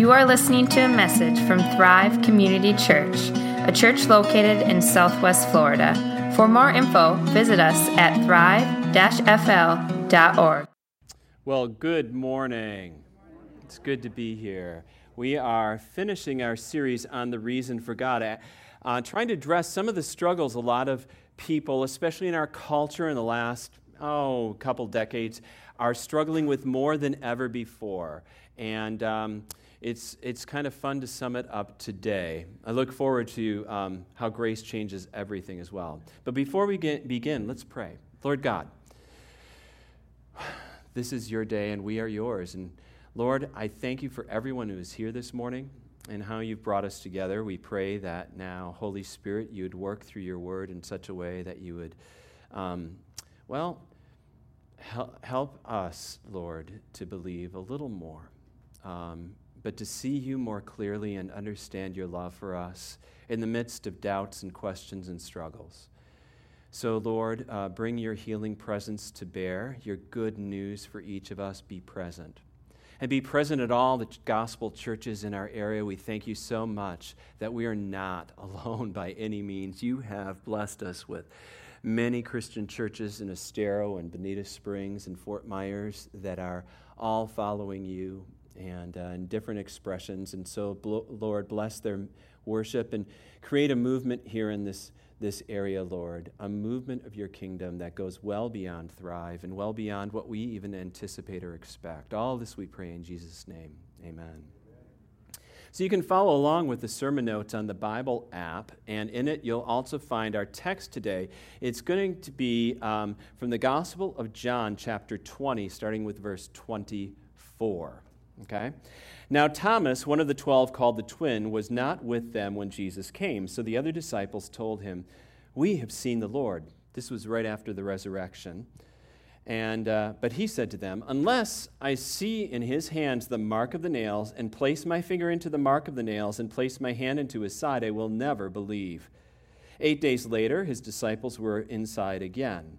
You are listening to a message from Thrive Community Church, a church located in Southwest Florida. For more info, visit us at thrive-fl.org. Well, good morning. It's good to be here. We are finishing our series on the reason for God, uh, trying to address some of the struggles a lot of people, especially in our culture in the last, oh, couple decades, are struggling with more than ever before. And um, it's, it's kind of fun to sum it up today. I look forward to um, how grace changes everything as well. But before we get, begin, let's pray. Lord God, this is your day and we are yours. And Lord, I thank you for everyone who is here this morning and how you've brought us together. We pray that now, Holy Spirit, you would work through your word in such a way that you would, um, well, help, help us, Lord, to believe a little more. Um, but to see you more clearly and understand your love for us in the midst of doubts and questions and struggles. So, Lord, uh, bring your healing presence to bear, your good news for each of us be present. And be present at all the gospel churches in our area. We thank you so much that we are not alone by any means. You have blessed us with many Christian churches in Estero and Bonita Springs and Fort Myers that are all following you and uh, in different expressions. And so, Lord, bless their worship and create a movement here in this, this area, Lord, a movement of your kingdom that goes well beyond Thrive and well beyond what we even anticipate or expect. All this we pray in Jesus' name. Amen. So you can follow along with the sermon notes on the Bible app, and in it you'll also find our text today. It's going to be um, from the Gospel of John, chapter 20, starting with verse 24. Okay? Now, Thomas, one of the twelve called the twin, was not with them when Jesus came. So the other disciples told him, We have seen the Lord. This was right after the resurrection. And, uh, but he said to them, Unless I see in his hands the mark of the nails, and place my finger into the mark of the nails, and place my hand into his side, I will never believe. Eight days later, his disciples were inside again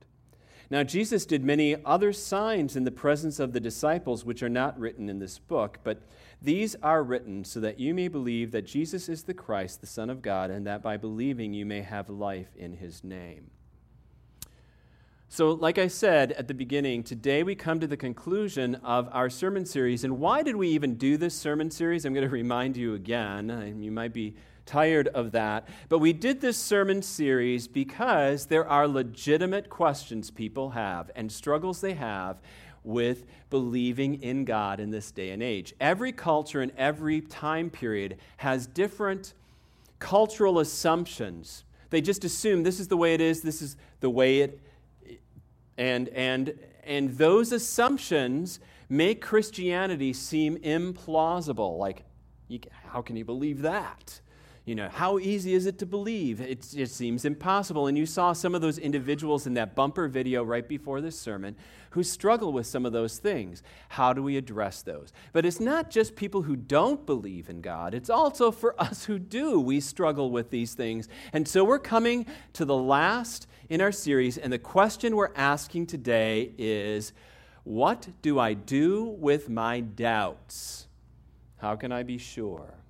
Now, Jesus did many other signs in the presence of the disciples, which are not written in this book, but these are written so that you may believe that Jesus is the Christ, the Son of God, and that by believing you may have life in his name. So, like I said at the beginning, today we come to the conclusion of our sermon series. And why did we even do this sermon series? I'm going to remind you again. You might be tired of that. But we did this sermon series because there are legitimate questions people have and struggles they have with believing in God in this day and age. Every culture and every time period has different cultural assumptions. They just assume this is the way it is, this is the way it and and and those assumptions make Christianity seem implausible. Like, how can you believe that? You know, how easy is it to believe? It, it seems impossible. And you saw some of those individuals in that bumper video right before this sermon who struggle with some of those things. How do we address those? But it's not just people who don't believe in God, it's also for us who do. We struggle with these things. And so we're coming to the last in our series, and the question we're asking today is what do I do with my doubts? How can I be sure?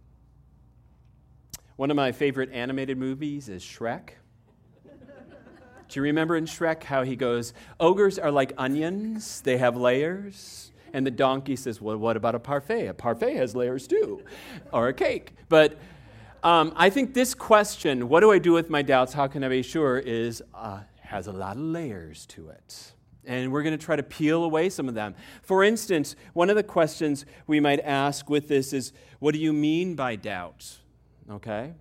One of my favorite animated movies is Shrek. Do you remember in Shrek how he goes, Ogres are like onions, they have layers? And the donkey says, Well, what about a parfait? A parfait has layers too, or a cake. But um, I think this question, what do I do with my doubts? How can I be sure? is uh, has a lot of layers to it. And we're going to try to peel away some of them. For instance, one of the questions we might ask with this is what do you mean by doubt? Okay?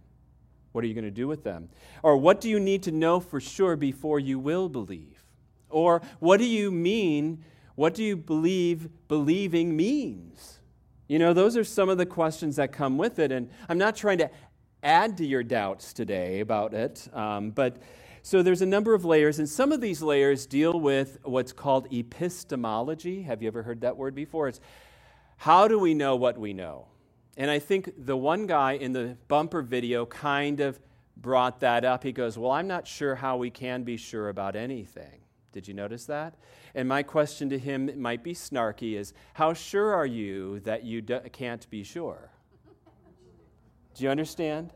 What are you going to do with them? Or what do you need to know for sure before you will believe? Or what do you mean? What do you believe believing means? You know, those are some of the questions that come with it. And I'm not trying to add to your doubts today about it. Um, but so there's a number of layers, and some of these layers deal with what's called epistemology. Have you ever heard that word before? It's how do we know what we know? And I think the one guy in the bumper video kind of brought that up. He goes, Well, I'm not sure how we can be sure about anything. Did you notice that? And my question to him might be snarky is How sure are you that you d- can't be sure? Do you understand?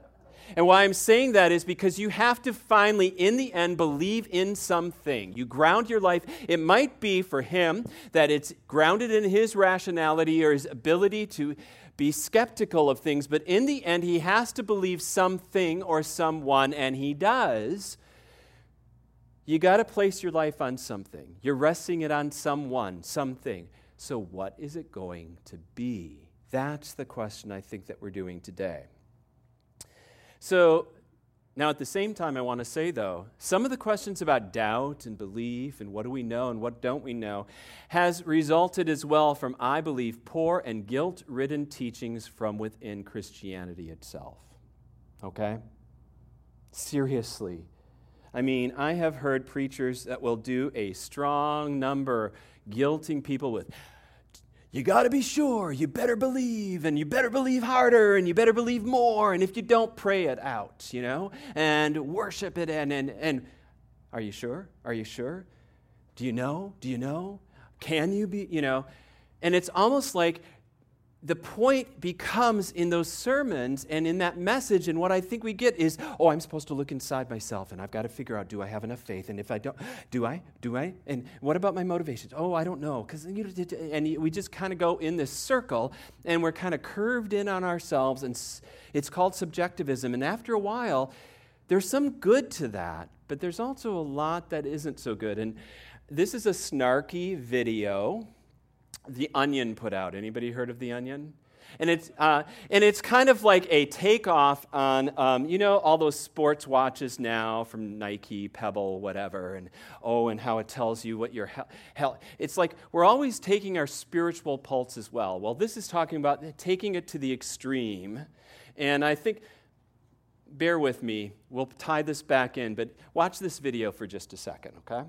And why I'm saying that is because you have to finally, in the end, believe in something. You ground your life. It might be for him that it's grounded in his rationality or his ability to be skeptical of things, but in the end, he has to believe something or someone, and he does. You got to place your life on something. You're resting it on someone, something. So, what is it going to be? That's the question I think that we're doing today. So, now at the same time, I want to say, though, some of the questions about doubt and belief and what do we know and what don't we know has resulted as well from, I believe, poor and guilt ridden teachings from within Christianity itself. Okay? Seriously. I mean, I have heard preachers that will do a strong number guilting people with, you got to be sure, you better believe, and you better believe harder, and you better believe more, and if you don't, pray it out, you know, and worship it, and, and, and are you sure? Are you sure? Do you know? Do you know? Can you be, you know? And it's almost like the point becomes in those sermons and in that message, and what I think we get is, oh, I'm supposed to look inside myself and I've got to figure out, do I have enough faith? And if I don't, do I? Do I? And what about my motivations? Oh, I don't know. Because you know, and we just kind of go in this circle and we're kind of curved in on ourselves, and it's called subjectivism. And after a while, there's some good to that, but there's also a lot that isn't so good. And this is a snarky video the Onion put out. Anybody heard of The Onion? And it's, uh, and it's kind of like a takeoff on, um, you know, all those sports watches now from Nike, Pebble, whatever, and oh, and how it tells you what your health. It's like we're always taking our spiritual pulse as well. Well, this is talking about taking it to the extreme. And I think, bear with me, we'll tie this back in, but watch this video for just a second, okay?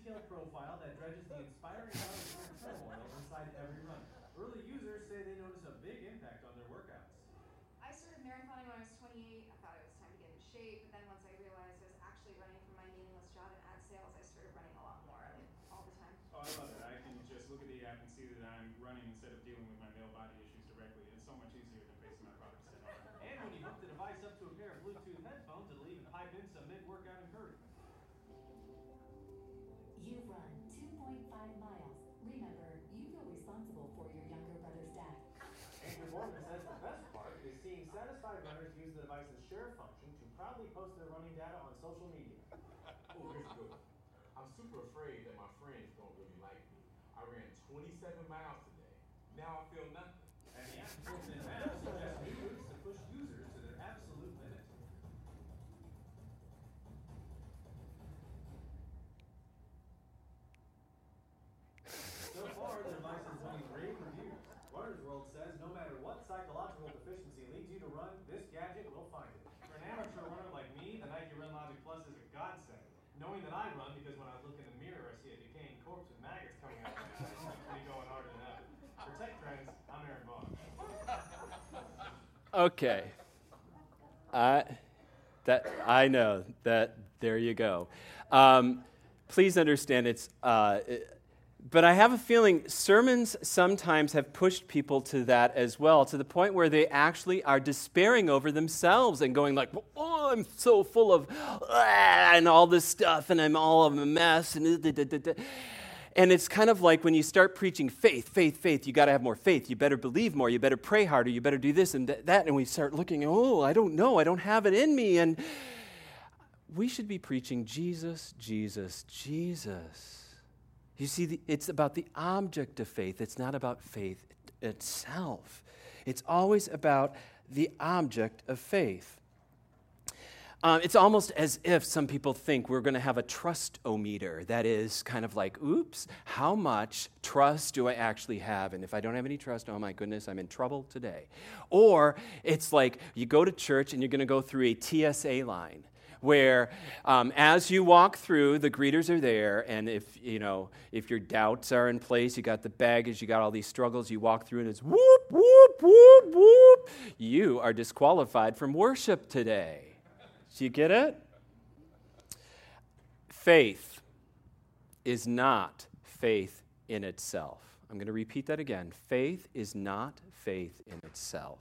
detailed profile that dredges the inspiring knowledge and turmoil inside every run. Early users say they notice a big impact on their workouts. I started marathoning when I was 28. I thought it was time to get in shape, but then once I realized I was actually running for my meaningless job in ad sales, I started running a lot more, I mean, all the time. Oh, I love it. I can just look at the app and see that I'm running instead of dealing with my male body issues directly. It's so much easier than facing my products head on. And when you hook the device up to a pair of Bluetooth headphones, I feel nothing. Okay. I, that, I know that, there you go. Um, please understand it's, uh, it, but I have a feeling sermons sometimes have pushed people to that as well, to the point where they actually are despairing over themselves and going like, "Oh, I'm so full of ah, and all this stuff, and I'm all of a mess." And da, da, da, and it's kind of like when you start preaching faith, faith, faith, you got to have more faith. You better believe more. You better pray harder. You better do this and that. And we start looking, oh, I don't know. I don't have it in me. And we should be preaching Jesus, Jesus, Jesus. You see, the, it's about the object of faith, it's not about faith itself. It's always about the object of faith. Um, it's almost as if some people think we're going to have a trust-o-meter. That is kind of like, oops, how much trust do I actually have? And if I don't have any trust, oh my goodness, I'm in trouble today. Or it's like you go to church and you're going to go through a TSA line where um, as you walk through the greeters are there and if you know if your doubts are in place you got the baggage you got all these struggles you walk through and it's whoop whoop whoop whoop you are disqualified from worship today do you get it? Faith is not faith in itself. I'm going to repeat that again. Faith is not faith in itself.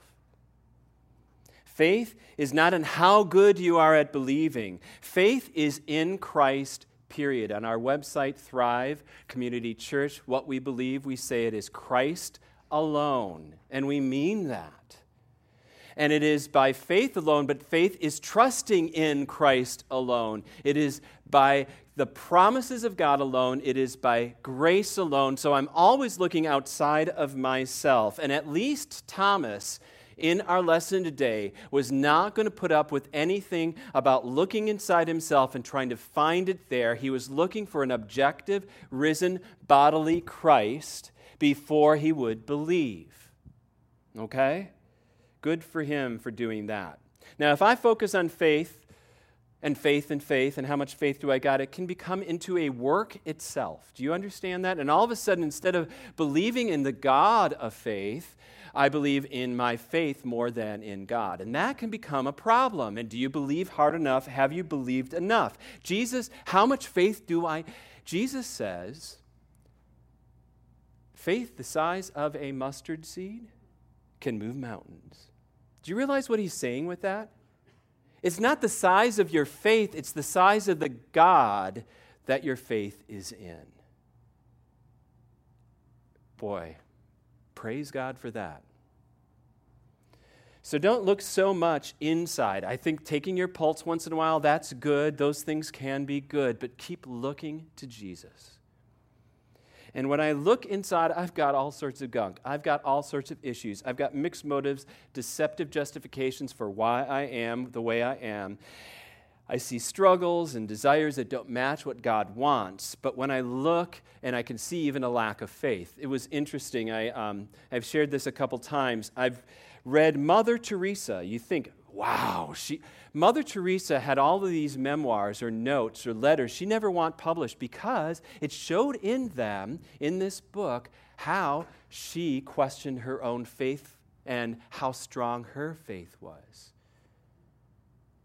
Faith is not in how good you are at believing. Faith is in Christ, period. On our website, Thrive Community Church, what we believe, we say it is Christ alone. And we mean that and it is by faith alone, but faith is trusting in Christ alone. It is by the promises of God alone, it is by grace alone. So I'm always looking outside of myself. And at least Thomas in our lesson today was not going to put up with anything about looking inside himself and trying to find it there. He was looking for an objective, risen, bodily Christ before he would believe. Okay? Good for him for doing that. Now, if I focus on faith and faith and faith and how much faith do I got, it can become into a work itself. Do you understand that? And all of a sudden, instead of believing in the God of faith, I believe in my faith more than in God. And that can become a problem. And do you believe hard enough? Have you believed enough? Jesus, how much faith do I? Jesus says, faith the size of a mustard seed can move mountains. Do you realize what he's saying with that? It's not the size of your faith, it's the size of the God that your faith is in. Boy, praise God for that. So don't look so much inside. I think taking your pulse once in a while, that's good. Those things can be good, but keep looking to Jesus. And when I look inside, I've got all sorts of gunk. I've got all sorts of issues. I've got mixed motives, deceptive justifications for why I am the way I am. I see struggles and desires that don't match what God wants. But when I look and I can see even a lack of faith, it was interesting. I, um, I've shared this a couple times. I've read Mother Teresa. You think, wow, she, Mother Teresa had all of these memoirs or notes or letters she never want published because it showed in them, in this book, how she questioned her own faith and how strong her faith was.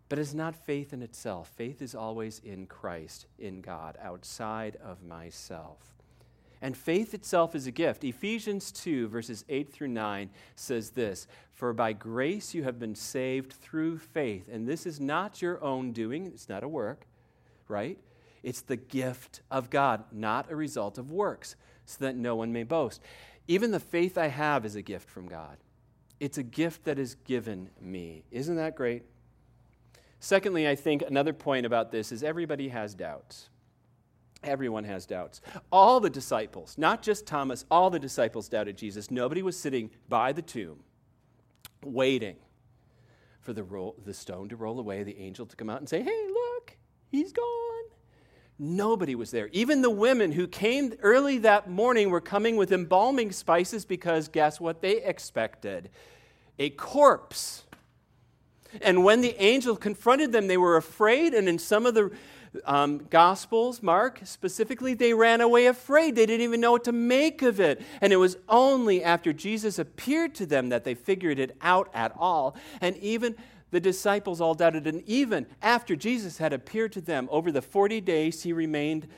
But it's not faith in itself. Faith is always in Christ, in God, outside of myself. And faith itself is a gift. Ephesians 2, verses 8 through 9 says this For by grace you have been saved through faith. And this is not your own doing, it's not a work, right? It's the gift of God, not a result of works, so that no one may boast. Even the faith I have is a gift from God. It's a gift that is given me. Isn't that great? Secondly, I think another point about this is everybody has doubts. Everyone has doubts. All the disciples, not just Thomas, all the disciples doubted Jesus. Nobody was sitting by the tomb waiting for the, roll, the stone to roll away, the angel to come out and say, Hey, look, he's gone. Nobody was there. Even the women who came early that morning were coming with embalming spices because guess what they expected? A corpse. And when the angel confronted them, they were afraid, and in some of the um, Gospels, Mark specifically, they ran away afraid. They didn't even know what to make of it. And it was only after Jesus appeared to them that they figured it out at all. And even the disciples all doubted. And even after Jesus had appeared to them over the 40 days he remained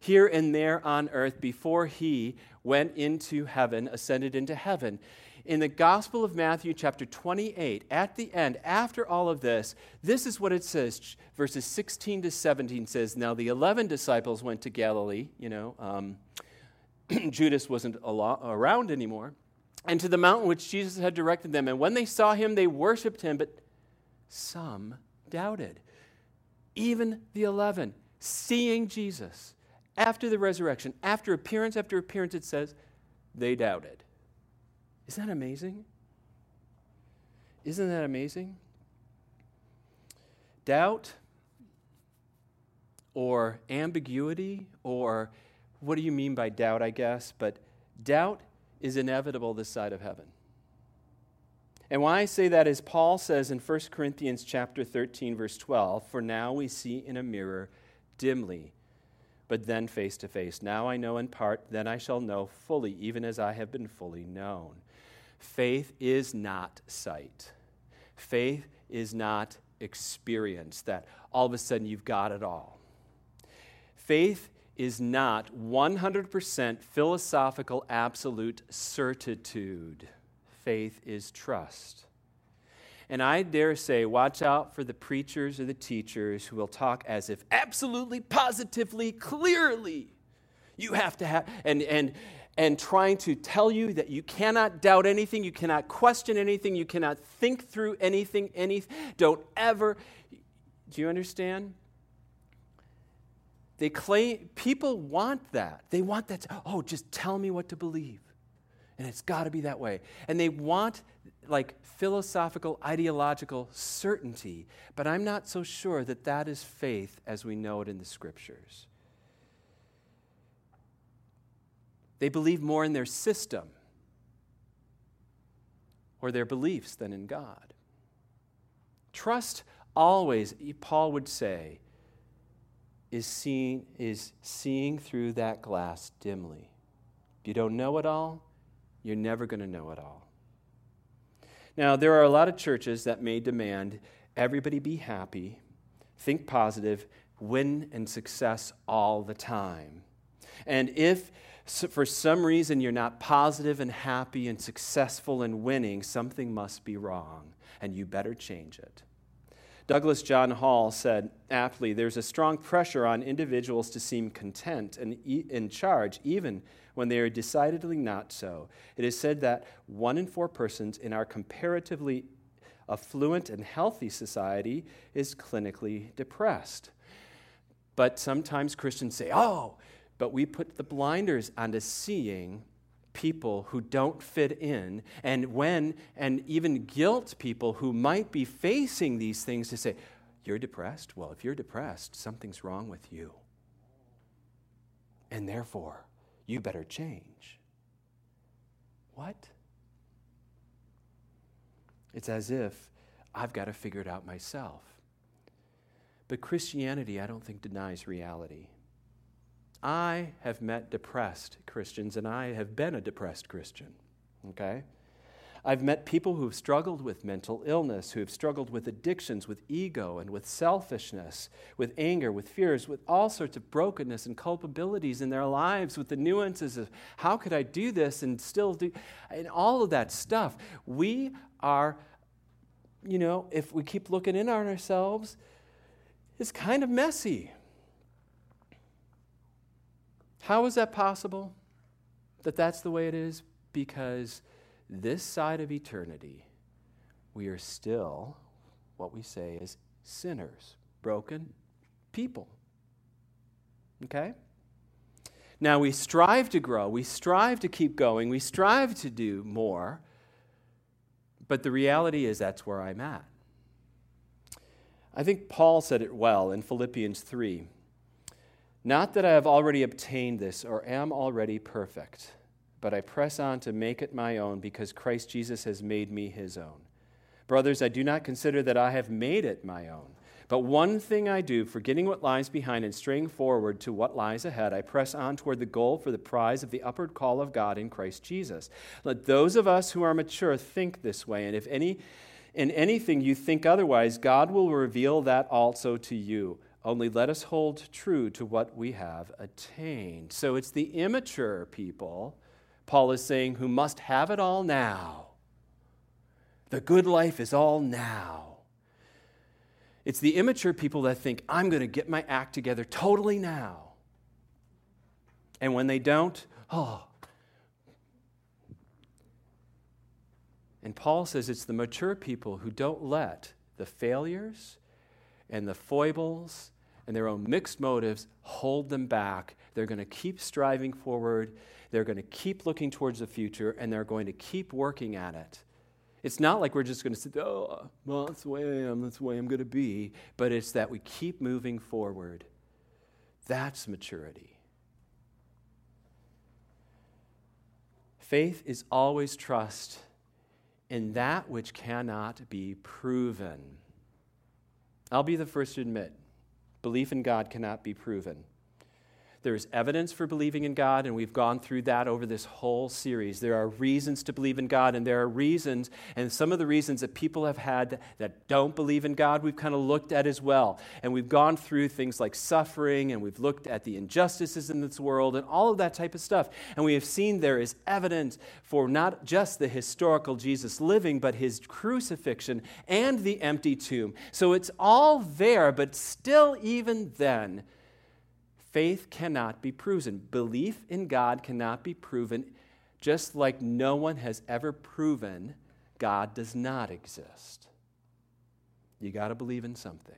here and there on earth before he went into heaven, ascended into heaven. In the Gospel of Matthew, chapter 28, at the end, after all of this, this is what it says. Verses 16 to 17 says, Now the 11 disciples went to Galilee. You know, um, Judas wasn't around anymore. And to the mountain which Jesus had directed them. And when they saw him, they worshiped him, but some doubted. Even the 11, seeing Jesus after the resurrection, after appearance after appearance, it says they doubted. Isn't that amazing? Isn't that amazing? Doubt or ambiguity, or what do you mean by doubt, I guess? But doubt is inevitable this side of heaven. And why I say that is Paul says in 1 Corinthians chapter 13 verse 12, "For now we see in a mirror dimly, but then face to face. Now I know in part, then I shall know fully, even as I have been fully known." Faith is not sight. Faith is not experience that all of a sudden you've got it all. Faith is not 100% philosophical absolute certitude. Faith is trust. And I dare say, watch out for the preachers or the teachers who will talk as if absolutely, positively, clearly you have to have, and, and, and trying to tell you that you cannot doubt anything, you cannot question anything, you cannot think through anything, any Don't ever. Do you understand? They claim, people want that. They want that. To, oh, just tell me what to believe. And it's got to be that way. And they want like philosophical, ideological certainty. But I'm not so sure that that is faith as we know it in the scriptures. They believe more in their system or their beliefs than in God. Trust always, Paul would say, is seeing, is seeing through that glass dimly. If you don't know it all, you're never going to know it all. Now, there are a lot of churches that may demand everybody be happy, think positive, win and success all the time. And if so for some reason you're not positive and happy and successful and winning, something must be wrong, and you better change it. Douglas John Hall said aptly there's a strong pressure on individuals to seem content and in charge, even when they are decidedly not so. It is said that one in four persons in our comparatively affluent and healthy society is clinically depressed. But sometimes Christians say, oh, but we put the blinders onto seeing people who don't fit in and when and even guilt people who might be facing these things to say you're depressed? Well if you're depressed something's wrong with you. And therefore you better change. What? It's as if i've got to figure it out myself. But christianity i don't think denies reality I have met depressed Christians, and I have been a depressed Christian. Okay? I've met people who have struggled with mental illness, who have struggled with addictions, with ego, and with selfishness, with anger, with fears, with all sorts of brokenness and culpabilities in their lives, with the nuances of how could I do this and still do, and all of that stuff. We are, you know, if we keep looking in on ourselves, it's kind of messy. How is that possible? That that's the way it is? Because this side of eternity, we are still what we say is sinners, broken people. Okay? Now we strive to grow, we strive to keep going, we strive to do more, but the reality is that's where I'm at. I think Paul said it well in Philippians 3. Not that I have already obtained this or am already perfect, but I press on to make it my own because Christ Jesus has made me his own. Brothers, I do not consider that I have made it my own, But one thing I do, forgetting what lies behind and straying forward to what lies ahead, I press on toward the goal for the prize of the upward call of God in Christ Jesus. Let those of us who are mature think this way, and if any in anything you think otherwise, God will reveal that also to you. Only let us hold true to what we have attained. So it's the immature people, Paul is saying, who must have it all now. The good life is all now. It's the immature people that think, I'm going to get my act together totally now. And when they don't, oh. And Paul says it's the mature people who don't let the failures and the foibles and their own mixed motives hold them back. They're going to keep striving forward, they're going to keep looking towards the future, and they're going to keep working at it. It's not like we're just going to say, oh, well, that's the way I am, that's the way I'm going to be. But it's that we keep moving forward. That's maturity. Faith is always trust in that which cannot be proven. I'll be the first to admit belief in God cannot be proven. There is evidence for believing in God, and we've gone through that over this whole series. There are reasons to believe in God, and there are reasons, and some of the reasons that people have had that don't believe in God, we've kind of looked at as well. And we've gone through things like suffering, and we've looked at the injustices in this world, and all of that type of stuff. And we have seen there is evidence for not just the historical Jesus living, but his crucifixion and the empty tomb. So it's all there, but still, even then, Faith cannot be proven. Belief in God cannot be proven, just like no one has ever proven God does not exist. You got to believe in something.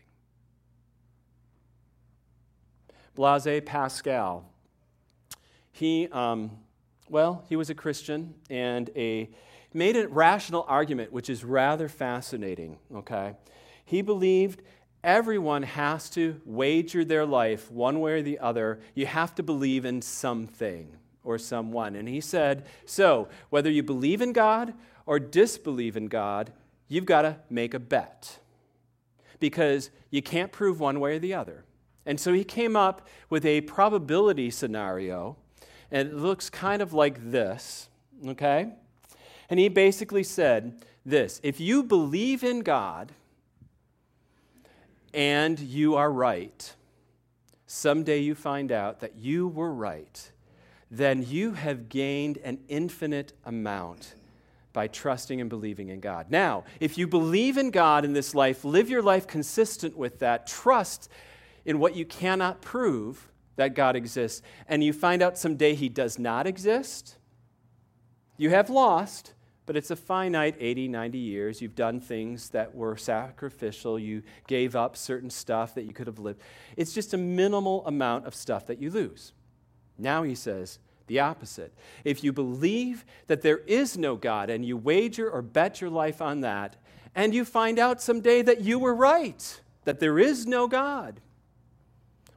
Blaise Pascal, he, um, well, he was a Christian and a made a rational argument, which is rather fascinating. Okay, he believed Everyone has to wager their life one way or the other. You have to believe in something or someone. And he said, So, whether you believe in God or disbelieve in God, you've got to make a bet because you can't prove one way or the other. And so he came up with a probability scenario, and it looks kind of like this, okay? And he basically said this if you believe in God, and you are right, someday you find out that you were right, then you have gained an infinite amount by trusting and believing in God. Now, if you believe in God in this life, live your life consistent with that, trust in what you cannot prove that God exists, and you find out someday He does not exist, you have lost but it's a finite 80, 90 years. You've done things that were sacrificial. You gave up certain stuff that you could have lived. It's just a minimal amount of stuff that you lose. Now he says the opposite. If you believe that there is no God and you wager or bet your life on that, and you find out someday that you were right, that there is no God,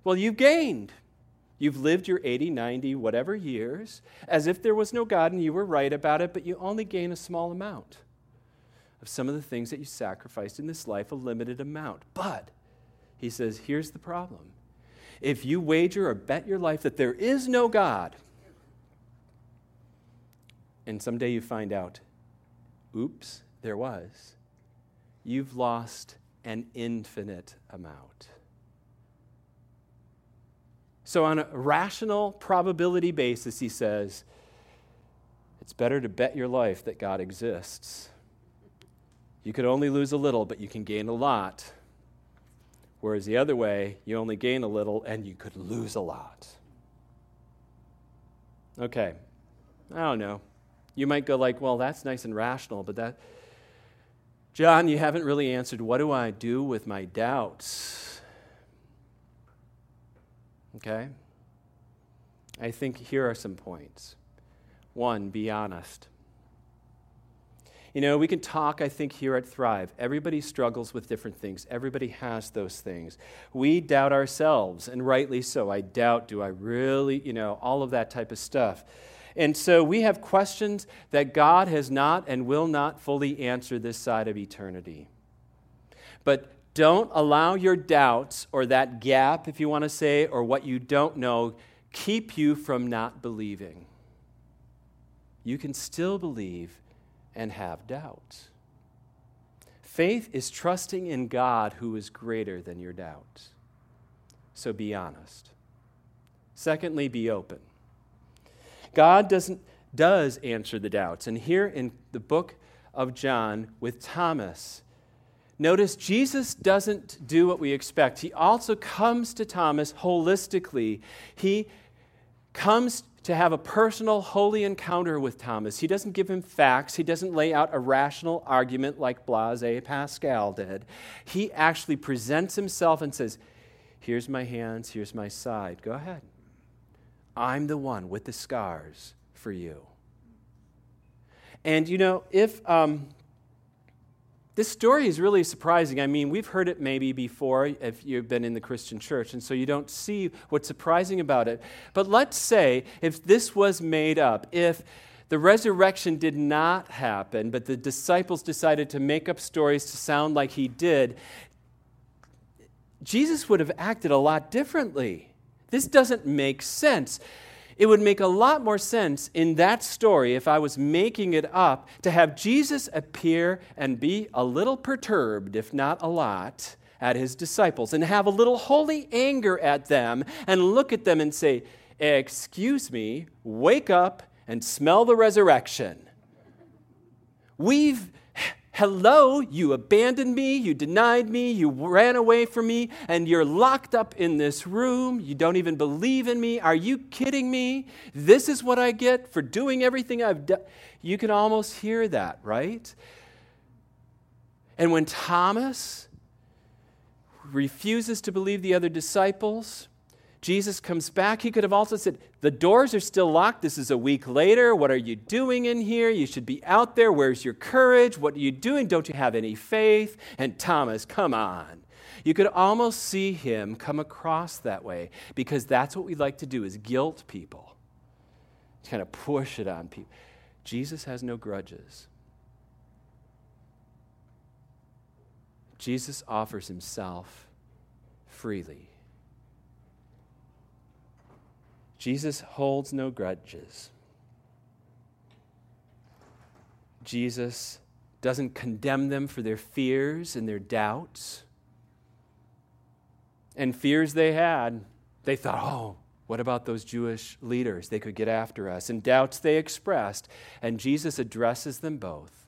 well, you've gained. You've lived your 80, 90, whatever years as if there was no God and you were right about it, but you only gain a small amount of some of the things that you sacrificed in this life, a limited amount. But he says, here's the problem. If you wager or bet your life that there is no God, and someday you find out, oops, there was, you've lost an infinite amount. So, on a rational probability basis, he says, it's better to bet your life that God exists. You could only lose a little, but you can gain a lot. Whereas the other way, you only gain a little and you could lose a lot. Okay, I don't know. You might go like, well, that's nice and rational, but that, John, you haven't really answered what do I do with my doubts? Okay? I think here are some points. One, be honest. You know, we can talk, I think, here at Thrive. Everybody struggles with different things, everybody has those things. We doubt ourselves, and rightly so. I doubt, do I really, you know, all of that type of stuff. And so we have questions that God has not and will not fully answer this side of eternity. But don't allow your doubts or that gap, if you want to say, or what you don't know, keep you from not believing. You can still believe and have doubts. Faith is trusting in God who is greater than your doubts. So be honest. Secondly, be open. God doesn't, does answer the doubts. And here in the book of John with Thomas, notice Jesus doesn't do what we expect. He also comes to Thomas holistically. He comes to have a personal, holy encounter with Thomas. He doesn't give him facts, he doesn't lay out a rational argument like Blaise Pascal did. He actually presents himself and says, Here's my hands, here's my side. Go ahead. I'm the one with the scars for you. And you know, if um, this story is really surprising. I mean, we've heard it maybe before if you've been in the Christian church, and so you don't see what's surprising about it. But let's say if this was made up, if the resurrection did not happen, but the disciples decided to make up stories to sound like he did, Jesus would have acted a lot differently. This doesn't make sense. It would make a lot more sense in that story if I was making it up to have Jesus appear and be a little perturbed, if not a lot, at his disciples and have a little holy anger at them and look at them and say, Excuse me, wake up and smell the resurrection. We've Hello, you abandoned me, you denied me, you ran away from me, and you're locked up in this room. You don't even believe in me. Are you kidding me? This is what I get for doing everything I've done. You can almost hear that, right? And when Thomas refuses to believe the other disciples, Jesus comes back, he could have also said, The doors are still locked. This is a week later. What are you doing in here? You should be out there. Where's your courage? What are you doing? Don't you have any faith? And Thomas, come on. You could almost see him come across that way because that's what we like to do is guilt people. To kind of push it on people. Jesus has no grudges. Jesus offers himself freely. Jesus holds no grudges. Jesus doesn't condemn them for their fears and their doubts. And fears they had, they thought, oh, what about those Jewish leaders? They could get after us. And doubts they expressed. And Jesus addresses them both.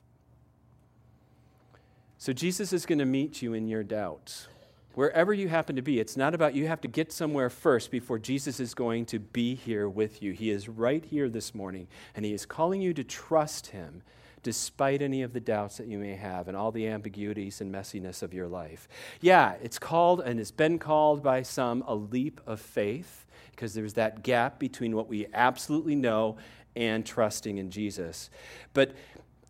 So Jesus is going to meet you in your doubts wherever you happen to be, it's not about you have to get somewhere first before Jesus is going to be here with you. He is right here this morning, and He is calling you to trust Him despite any of the doubts that you may have and all the ambiguities and messiness of your life. Yeah, it's called and it's been called by some a leap of faith because there's that gap between what we absolutely know and trusting in Jesus. But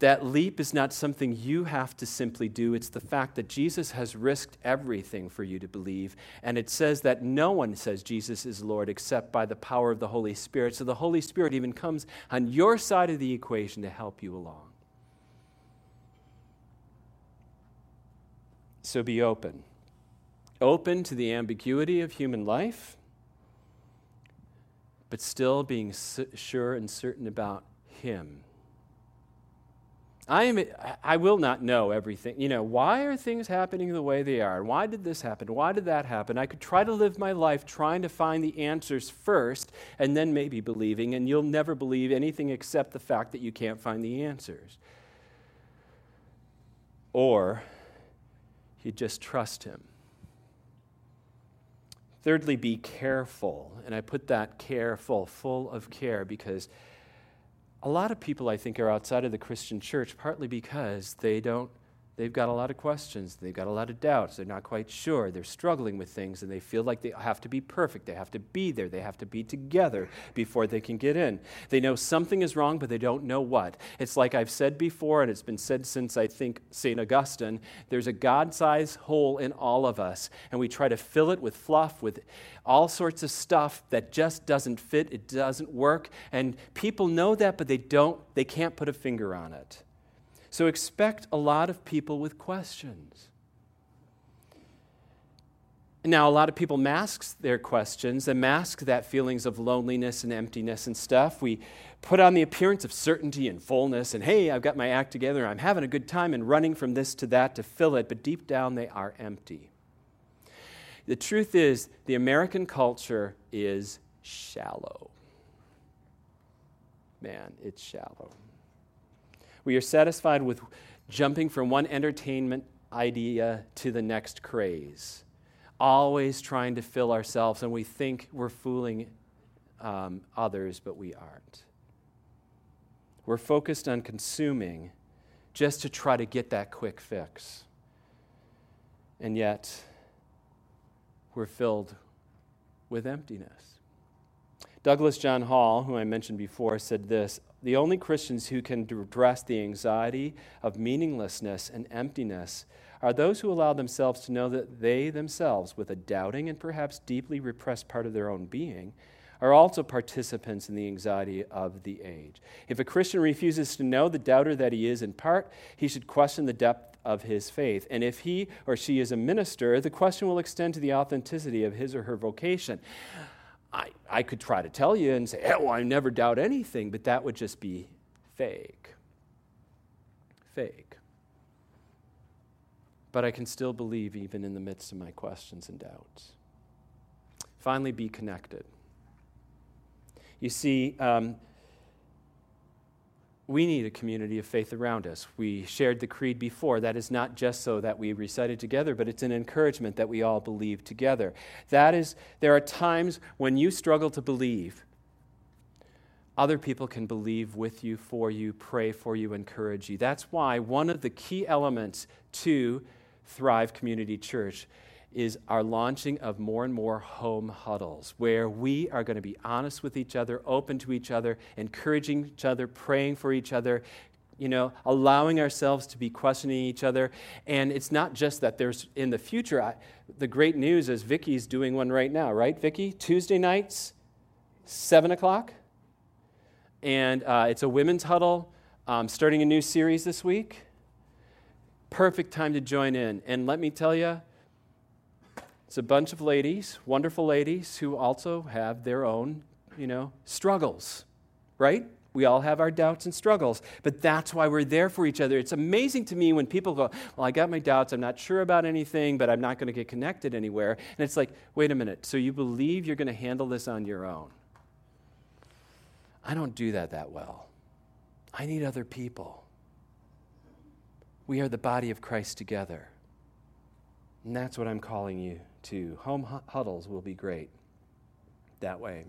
that leap is not something you have to simply do. It's the fact that Jesus has risked everything for you to believe. And it says that no one says Jesus is Lord except by the power of the Holy Spirit. So the Holy Spirit even comes on your side of the equation to help you along. So be open. Open to the ambiguity of human life, but still being sure and certain about Him I, am, I will not know everything. You know, why are things happening the way they are? Why did this happen? Why did that happen? I could try to live my life trying to find the answers first and then maybe believing, and you'll never believe anything except the fact that you can't find the answers. Or you just trust Him. Thirdly, be careful. And I put that careful, full of care, because a lot of people, I think, are outside of the Christian church partly because they don't They've got a lot of questions. They've got a lot of doubts. They're not quite sure. They're struggling with things and they feel like they have to be perfect. They have to be there. They have to be together before they can get in. They know something is wrong, but they don't know what. It's like I've said before, and it's been said since I think St. Augustine there's a God sized hole in all of us, and we try to fill it with fluff, with all sorts of stuff that just doesn't fit. It doesn't work. And people know that, but they don't, they can't put a finger on it. So expect a lot of people with questions. Now, a lot of people mask their questions and mask that feelings of loneliness and emptiness and stuff. We put on the appearance of certainty and fullness, and hey, I've got my act together, I'm having a good time and running from this to that to fill it, but deep down they are empty. The truth is, the American culture is shallow. Man, it's shallow. We are satisfied with jumping from one entertainment idea to the next craze, always trying to fill ourselves, and we think we're fooling um, others, but we aren't. We're focused on consuming just to try to get that quick fix. And yet, we're filled with emptiness. Douglas John Hall, who I mentioned before, said this The only Christians who can address the anxiety of meaninglessness and emptiness are those who allow themselves to know that they themselves, with a doubting and perhaps deeply repressed part of their own being, are also participants in the anxiety of the age. If a Christian refuses to know the doubter that he is in part, he should question the depth of his faith. And if he or she is a minister, the question will extend to the authenticity of his or her vocation. I, I could try to tell you and say, oh, I never doubt anything, but that would just be fake. Fake. But I can still believe even in the midst of my questions and doubts. Finally, be connected. You see, um, we need a community of faith around us. We shared the creed before. That is not just so that we recite it together, but it's an encouragement that we all believe together. That is, there are times when you struggle to believe. Other people can believe with you, for you, pray for you, encourage you. That's why one of the key elements to Thrive Community Church is our launching of more and more home huddles where we are going to be honest with each other, open to each other, encouraging each other, praying for each other, you know, allowing ourselves to be questioning each other. And it's not just that there's in the future, I, the great news is Vicky's doing one right now, right, Vicky? Tuesday nights, 7 o'clock. And uh, it's a women's huddle, um, starting a new series this week. Perfect time to join in. And let me tell you, it's a bunch of ladies, wonderful ladies, who also have their own, you know, struggles, right? We all have our doubts and struggles, but that's why we're there for each other. It's amazing to me when people go, Well, I got my doubts, I'm not sure about anything, but I'm not going to get connected anywhere. And it's like, Wait a minute, so you believe you're going to handle this on your own? I don't do that that well. I need other people. We are the body of Christ together. And that's what I'm calling you to. Home huddles will be great that way.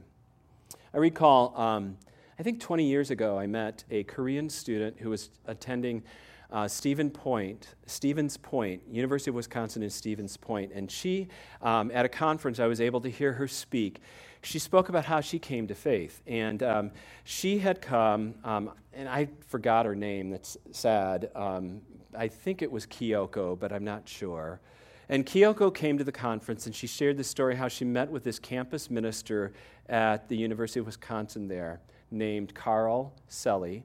I recall, um, I think 20 years ago, I met a Korean student who was attending uh, Stephen Point, Stevens Point, University of Wisconsin in Stevens Point, and she, um, at a conference, I was able to hear her speak. She spoke about how she came to faith, and um, she had come, um, and I forgot her name. That's sad. Um, I think it was Kyoko, but I'm not sure. And Kyoko came to the conference and she shared the story how she met with this campus minister at the University of Wisconsin there named Carl Selly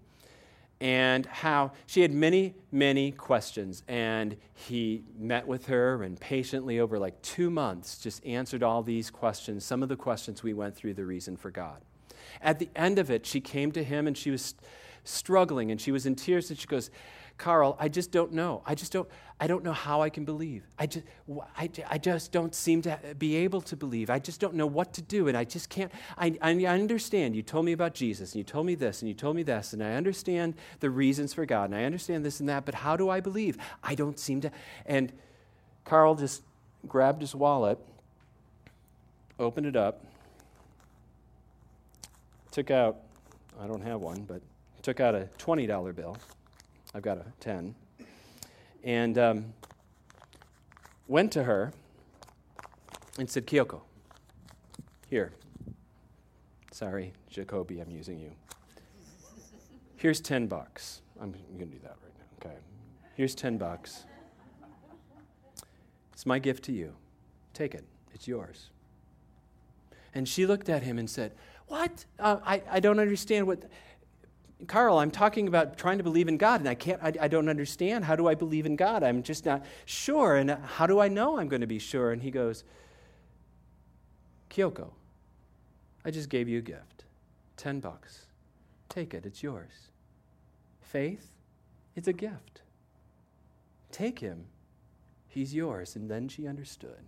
and how she had many, many questions. And he met with her and patiently, over like two months, just answered all these questions. Some of the questions we went through the reason for God. At the end of it, she came to him and she was struggling and she was in tears and she goes, Carl, I just don't know. I just don't, I don't know how I can believe. I just, I, I just don't seem to be able to believe. I just don't know what to do. And I just can't, I, I understand. You told me about Jesus and you told me this and you told me this. And I understand the reasons for God and I understand this and that. But how do I believe? I don't seem to. And Carl just grabbed his wallet, opened it up, took out, I don't have one, but took out a $20 bill I've got a 10. And um, went to her and said, Kyoko, here. Sorry, Jacoby, I'm using you. Here's 10 bucks. I'm going to do that right now. Okay. Here's 10 bucks. It's my gift to you. Take it, it's yours. And she looked at him and said, What? Uh, I, I don't understand what. Carl, I'm talking about trying to believe in God, and I can't, I, I, don't understand. How do I believe in God? I'm just not sure. And how do I know I'm going to be sure? And he goes, Kyoko, I just gave you a gift 10 bucks. Take it, it's yours. Faith, it's a gift. Take him, he's yours. And then she understood.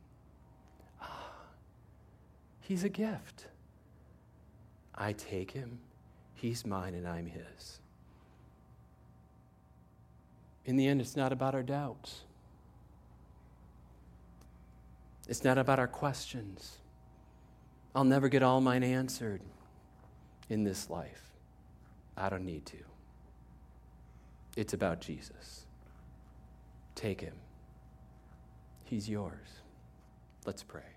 Ah, he's a gift. I take him, he's mine, and I'm his. In the end, it's not about our doubts. It's not about our questions. I'll never get all mine answered in this life. I don't need to. It's about Jesus. Take him, he's yours. Let's pray.